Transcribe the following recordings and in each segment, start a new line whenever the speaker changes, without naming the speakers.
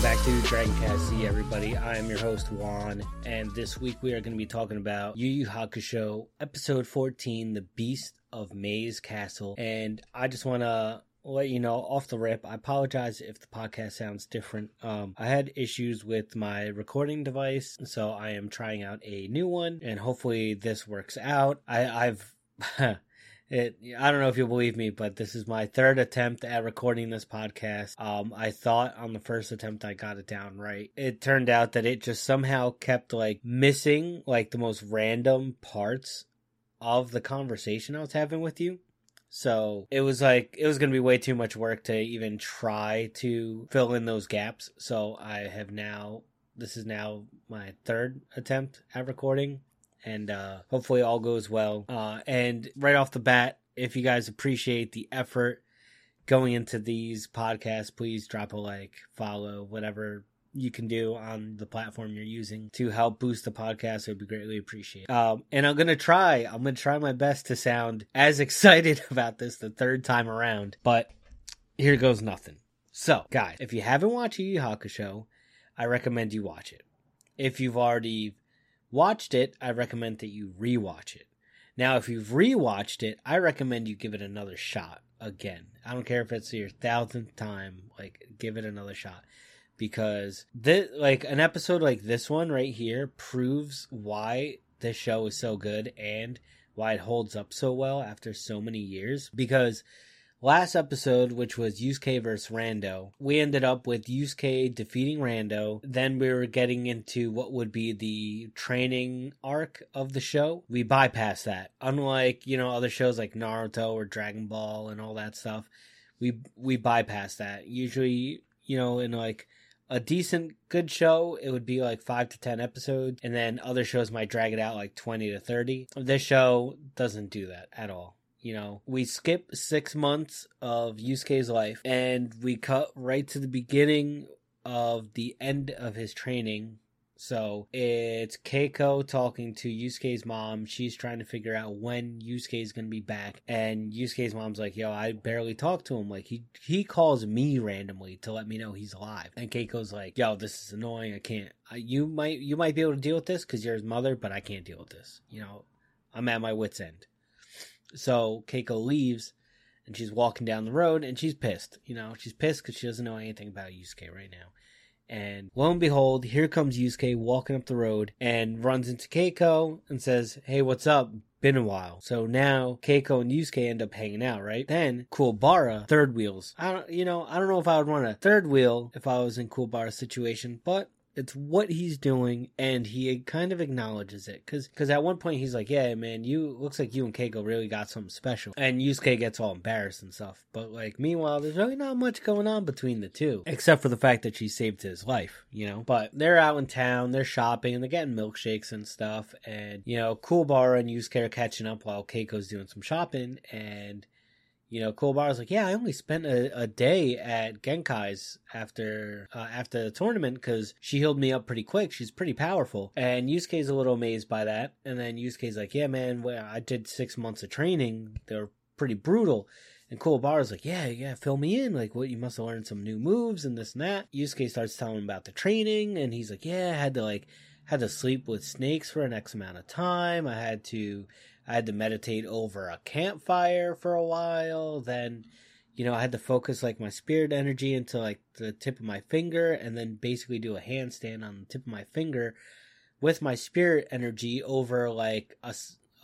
SC, everybody. I am your host, Juan, and this week we are going to be talking about Yu Yu Hakusho, episode 14, The Beast of Maze Castle. And I just want to let you know off the rip, I apologize if the podcast sounds different. Um, I had issues with my recording device, so I am trying out a new one, and hopefully this works out. I, I've. It, I don't know if you'll believe me, but this is my third attempt at recording this podcast. Um, I thought on the first attempt I got it down right. It turned out that it just somehow kept like missing like the most random parts of the conversation I was having with you. So it was like it was going to be way too much work to even try to fill in those gaps. So I have now this is now my third attempt at recording and uh, hopefully all goes well. Uh, and right off the bat, if you guys appreciate the effort going into these podcasts, please drop a like, follow, whatever you can do on the platform you're using to help boost the podcast. It would be greatly appreciated. Um, and I'm gonna try. I'm gonna try my best to sound as excited about this the third time around. But here goes nothing. So, guys, if you haven't watched Yu Yu Hakusho, I recommend you watch it. If you've already watched it, I recommend that you rewatch it. Now, if you've rewatched it, I recommend you give it another shot again. I don't care if it's your thousandth time, like give it another shot because this like an episode like this one right here proves why this show is so good and why it holds up so well after so many years because last episode, which was Yusuke versus Rando, we ended up with Yusuke defeating Rando. Then we were getting into what would be the training arc of the show. We bypassed that. Unlike, you know, other shows like Naruto or Dragon Ball and all that stuff, we we bypass that. Usually, you know, in like a decent good show it would be like 5 to 10 episodes and then other shows might drag it out like 20 to 30 this show doesn't do that at all you know, we skip six months of Yusuke's life and we cut right to the beginning of the end of his training. So it's Keiko talking to Yusuke's mom. She's trying to figure out when Yusuke is going to be back. And Yusuke's mom's like, yo, I barely talk to him. Like, he, he calls me randomly to let me know he's alive. And Keiko's like, yo, this is annoying. I can't, I, you might, you might be able to deal with this because you're his mother, but I can't deal with this. You know, I'm at my wit's end. So Keiko leaves and she's walking down the road and she's pissed. You know, she's pissed because she doesn't know anything about Yusuke right now. And lo and behold, here comes Yusuke walking up the road and runs into Keiko and says, Hey, what's up? Been a while. So now Keiko and Yusuke end up hanging out, right? Then Kuwabara third wheels. I don't, you know, I don't know if I would run a third wheel if I was in Kuwabara's situation, but it's what he's doing, and he kind of acknowledges it. Because cause at one point he's like, "Yeah, man, you looks like you and Keiko really got something special." And Yusuke gets all embarrassed and stuff. But like, meanwhile, there's really not much going on between the two, except for the fact that she saved his life. You know. But they're out in town, they're shopping, and they're getting milkshakes and stuff. And you know, Kuwabara and Yusuke are catching up while Keiko's doing some shopping, and you know, Kuwabara's like, yeah, I only spent a, a day at Genkai's after uh, after the tournament because she healed me up pretty quick. She's pretty powerful, and Yusuke's a little amazed by that. And then Yusuke's like, yeah, man, well, I did six months of training. They're pretty brutal. And Kuwabara's like, yeah, yeah, fill me in. Like, what, you must have learned some new moves and this and that. Yusuke starts telling him about the training, and he's like, yeah, I had to, like, had to sleep with snakes for an X amount of time. I had to I had to meditate over a campfire for a while. Then, you know, I had to focus like my spirit energy into like the tip of my finger and then basically do a handstand on the tip of my finger with my spirit energy over like a,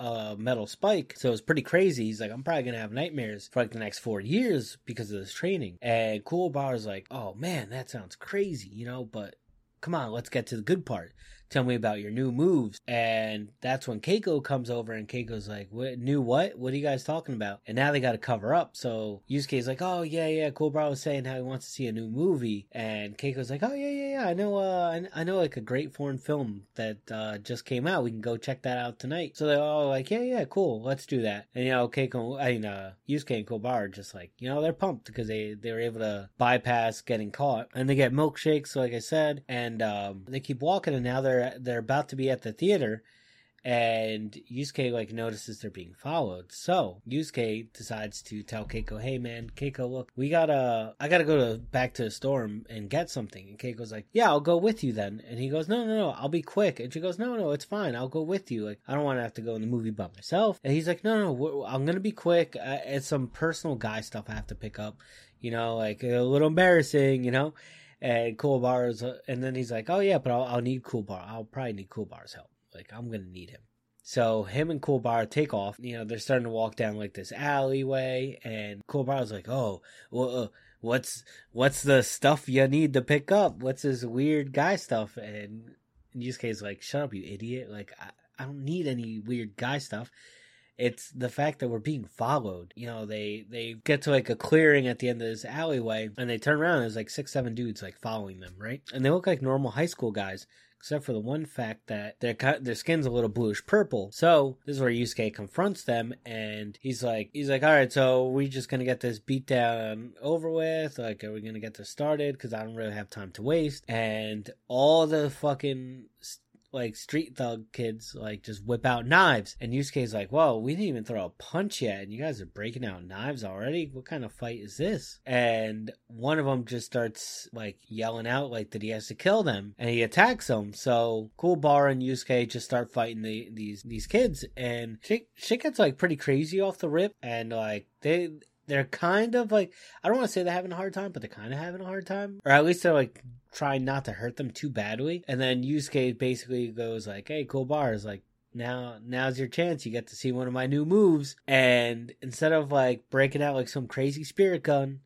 a metal spike. So it was pretty crazy. He's like, I'm probably going to have nightmares for like the next four years because of this training. And Kuwabara's like, oh man, that sounds crazy, you know, but come on, let's get to the good part tell me about your new moves. And that's when Keiko comes over and Keiko's like, what, new what? What are you guys talking about? And now they got to cover up. So Yusuke's like, oh, yeah, yeah, Kuwabara was saying how he wants to see a new movie. And Keiko's like, oh, yeah, yeah, yeah, I know, uh, I, know like a great foreign film that, uh, just came out. We can go check that out tonight. So they're all like, yeah, yeah, cool, let's do that. And, you know, Keiko, I mean, uh, Yusuke and Kuwabara are just like, you know, they're pumped because they, they were able to bypass getting caught. And they get milkshakes, like I said, and, um, they keep walking and now they're they're about to be at the theater and Yusuke like notices they're being followed. So Yusuke decides to tell Keiko, "Hey man, Keiko, look, we gotta, I gotta go to back to the store and get something." And Keiko's like, "Yeah, I'll go with you then." And he goes, "No, no, no, I'll be quick." And she goes, "No, no, it's fine. I'll go with you. Like, I don't want to have to go in the movie by myself." And he's like, "No, no, I'm gonna be quick. It's some personal guy stuff I have to pick up. You know, like a little embarrassing. You know." And Cool Bars, uh, and then he's like, "Oh yeah, but I'll, I'll need Kuwabara. I'll probably need Kuwabara's help." Like I'm gonna need him. So him and Kuwabara take off. You know, they're starting to walk down like this alleyway, and Kuwabara's like, "Oh, well, uh, what's what's the stuff you need to pick up? What's this weird guy stuff?" And Yusuke's like, "Shut up, you idiot! Like, I, I don't need any weird guy stuff." It's the fact that we're being followed. You know, they they get to like a clearing at the end of this alleyway, and they turn around. And there's like six, seven dudes like following them, right? And they look like normal high school guys except for the one fact that their their skin's a little bluish purple. So this is where Yusuke confronts them, and he's like, he's like, all right, so we just gonna get this beat down over with? Like, are we gonna get this started? Because I don't really have time to waste. And all the fucking like street thug kids like just whip out knives and Yusuke's like, Whoa, we didn't even throw a punch yet and you guys are breaking out knives already? What kind of fight is this? And one of them just starts like yelling out like that he has to kill them and he attacks them. So Bar and Yusuke just start fighting the these these kids and shit gets like pretty crazy off the rip and like they they're kind of like I don't want to say they're having a hard time, but they're kind of having a hard time, or at least they're like trying not to hurt them too badly. And then Yusuke basically goes like, "Hey, cool bars, like now now's your chance. You get to see one of my new moves." And instead of like breaking out like some crazy spirit gun,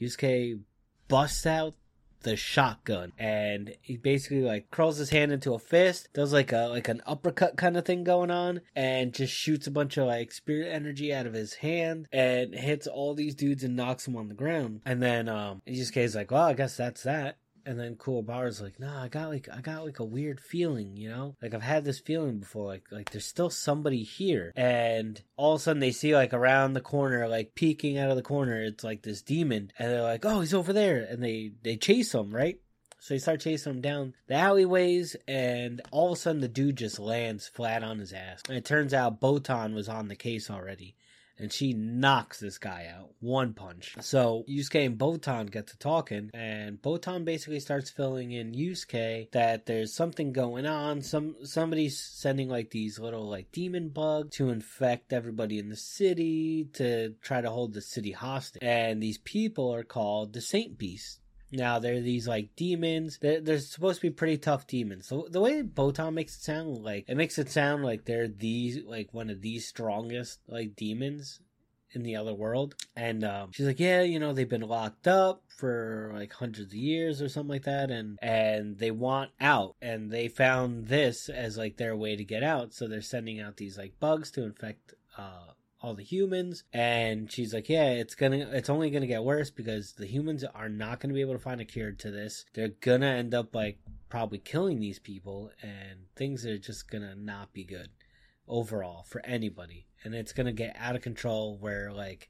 Yusuke busts out the shotgun and he basically like curls his hand into a fist does like a like an uppercut kind of thing going on and just shoots a bunch of like spirit energy out of his hand and hits all these dudes and knocks them on the ground and then um he just gets like well i guess that's that and then Kuwabara's like, nah, I got like I got like a weird feeling, you know? Like I've had this feeling before, like like there's still somebody here. And all of a sudden they see like around the corner, like peeking out of the corner, it's like this demon. And they're like, Oh, he's over there and they they chase him, right? So they start chasing him down the alleyways, and all of a sudden the dude just lands flat on his ass. And it turns out Botan was on the case already and she knocks this guy out one punch. So Yusuke and Botan get to talking, and Botan basically starts filling in Yusuke that there's something going on. Some somebody's sending like these little like demon bugs to infect everybody in the city to try to hold the city hostage, and these people are called the Saint Beasts. Now they're these like demons. They're, they're supposed to be pretty tough demons. So the way Botan makes it sound like it makes it sound like they're these like one of these strongest like demons in the other world. And um, she's like, yeah, you know, they've been locked up for like hundreds of years or something like that, and and they want out, and they found this as like their way to get out. So they're sending out these like bugs to infect. Uh, all the humans and she's like yeah it's gonna it's only gonna get worse because the humans are not gonna be able to find a cure to this they're gonna end up like probably killing these people and things are just gonna not be good overall for anybody and it's gonna get out of control where like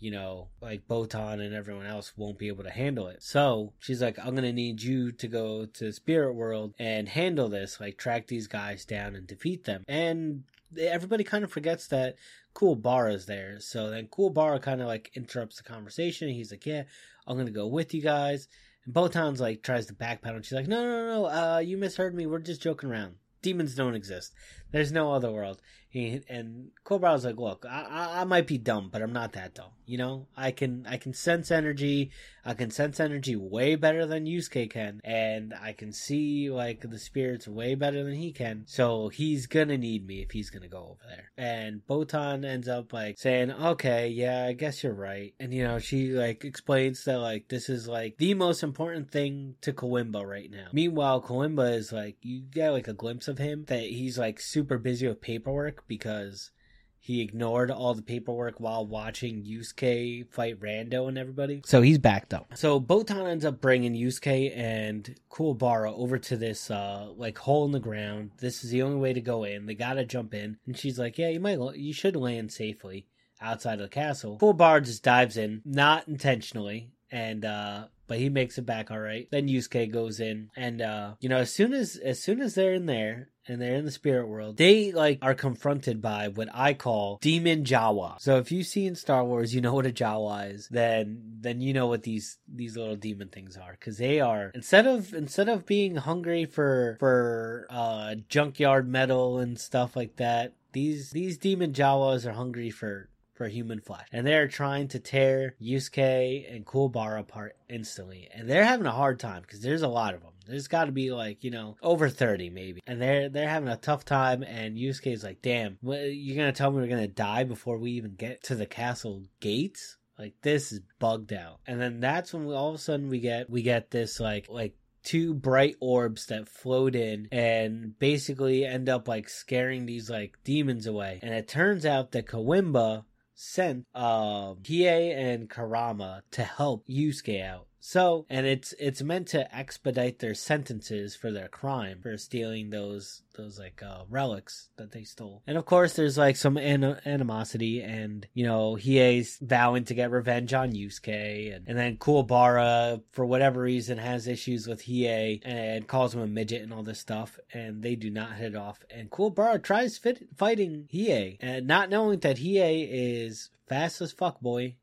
you know, like Botan and everyone else won't be able to handle it. So she's like, I'm gonna need you to go to Spirit World and handle this, like track these guys down and defeat them. And everybody kind of forgets that Kuwabara is there. So then Kuwabara kind of like interrupts the conversation. He's like, "Yeah, I'm gonna go with you guys." And Botan's like tries to backpedal. And she's like, "No, no, no, no. Uh, you misheard me. We're just joking around. Demons don't exist. There's no other world." He, and Cobra like, "Look, I, I, I might be dumb, but I'm not that dumb. You know, I can I can sense energy. I can sense energy way better than Yusuke can, and I can see like the spirits way better than he can. So he's gonna need me if he's gonna go over there." And Botan ends up like saying, "Okay, yeah, I guess you're right." And you know, she like explains that like this is like the most important thing to Koenma right now. Meanwhile, Koenma is like you get like a glimpse of him that he's like super busy with paperwork because he ignored all the paperwork while watching Yusuke fight Rando and everybody. So he's backed up. So Botan ends up bringing Yusuke and Kuwabara over to this uh like hole in the ground. This is the only way to go in. They gotta jump in. And she's like, Yeah, you might you should land safely outside of the castle. Kuwabara just dives in, not intentionally, and uh but he makes it back all right. Then Yusuke goes in, and uh, you know, as soon as as soon as they're in there, and they're in the spirit world, they like are confronted by what I call demon Jawa. So if you see in Star Wars, you know what a Jawa is, then then you know what these these little demon things are because they are instead of instead of being hungry for for uh junkyard metal and stuff like that, these these demon Jawas are hungry for for human flesh. And they're trying to tear Yusuke and Kuwabara apart instantly. And they're having a hard time because there's a lot of them. There's got to be like, you know, over 30 maybe. And they're they're having a tough time and Yusuke's like, "Damn, you're going to tell me we're going to die before we even get to the castle gates?" Like this is bugged out. And then that's when we all of a sudden we get we get this like like two bright orbs that float in and basically end up like scaring these like demons away. And it turns out that Koenma sent um Hiei and Kurama to help Yusuke out. So, and it's it's meant to expedite their sentences for their crime for stealing those those like uh, relics that they stole. And of course, there's like some an- animosity, and you know Hiei's vowing to get revenge on Yusuke, and, and then Kuwabara for whatever reason has issues with Hiei and calls him a midget and all this stuff, and they do not hit it off. And Kuwabara tries fit- fighting Hiei, and not knowing that Hiei is fast as fuck boy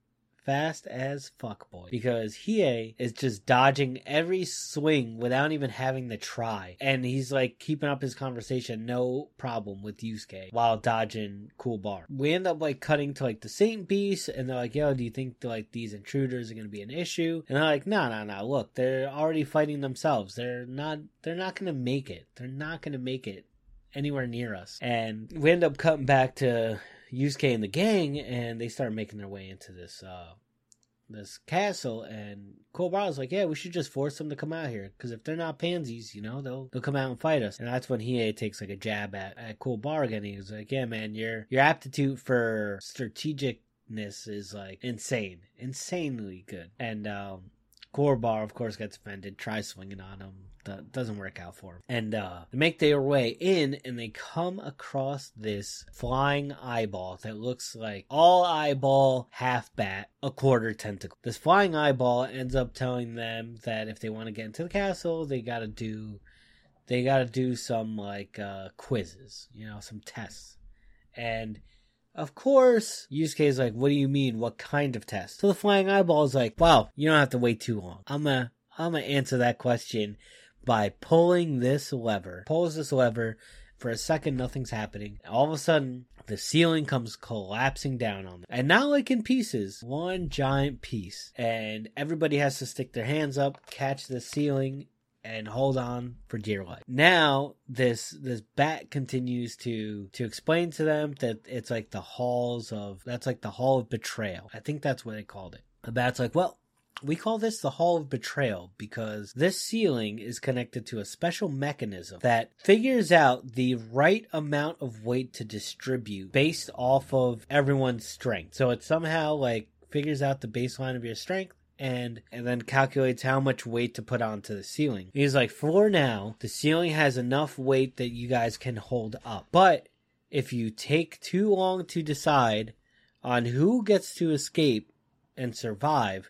fast as fuck, boy. Because Hiei is just dodging every swing without even having to try. And he's like keeping up his conversation, no problem with Yusuke, while dodging Kuwabara. We end up like cutting to like the Saint Beast, and they're like, yo, do you think like these intruders are gonna be an issue? And they're like, no, no, no, look, they're already fighting themselves. They're not they're not gonna make it. They're not gonna make it anywhere near us. And we end up cutting back to Yusuke and the gang, and they start making their way into this uh, this castle. And Kuwabara's like, "Yeah, we should just force them to come out here because if they're not pansies, you know, they'll they'll come out and fight us." And that's when Hiei takes like a jab at at Kuwabara again. He's like, "Yeah, man, your your aptitude for strategicness is like insane, insanely good." And um, Kuwabara, of course, gets offended, tries swinging on him. That doesn't work out for him. And uh, they make their way in, and they come across this flying eyeball that looks like all eyeball, half bat, a quarter tentacle. This flying eyeball ends up telling them that if they want to get into the castle, they got to do, they got to do some like uh, quizzes, you know, some tests, and of course, Yusuke is like, what do you mean? What kind of test? So the flying eyeball is like, wow, you don't have to wait too long. I'm gonna, I'm gonna answer that question by pulling this lever. Pulls this lever. For a second, nothing's happening. All of a sudden, the ceiling comes collapsing down on them. And not like in pieces, one giant piece. And everybody has to stick their hands up, catch the ceiling, and hold on for dear life. Now this this bat continues to to explain to them that it's like the halls of that's like the hall of betrayal. I think that's what they called it. The bat's like, well, we call this the Hall of Betrayal because this ceiling is connected to a special mechanism that figures out the right amount of weight to distribute based off of everyone's strength. So it somehow like figures out the baseline of your strength and and then calculates how much weight to put onto the ceiling. He's like, for now, the ceiling has enough weight that you guys can hold up. But if you take too long to decide on who gets to escape and survive,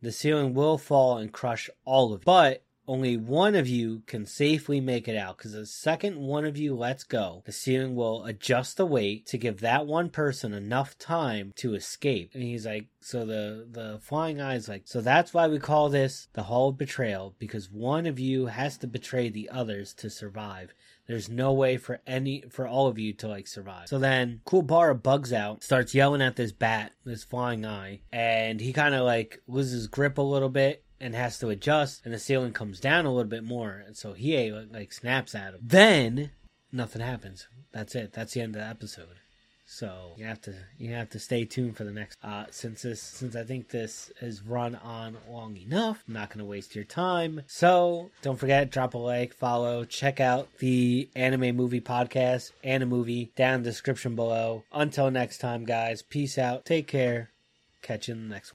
the ceiling will fall and crush all of you. But only one of you can safely make it out because the second one of you lets go, the ceiling will adjust the weight to give that one person enough time to escape. And he's like, so the the flying eye is like, so that's why we call this the Hall of Betrayal because one of you has to betray the others to survive. There's no way for any for all of you to like survive. So then Kuwabara bugs out, starts yelling at this bat, this flying eye, and he kind of like loses grip a little bit and has to adjust, and the ceiling comes down a little bit more, and so he like snaps at him. Then nothing happens. That's it. That's the end of the episode. So you have to you have to stay tuned for the next. Uh, since this since I think this is run on long enough, I'm not going to waste your time. So don't forget drop a like, follow, check out the AniMovie podcast, and a Movie down in the description below. Until next time, guys. Peace out. Take care. Catch you in the next one.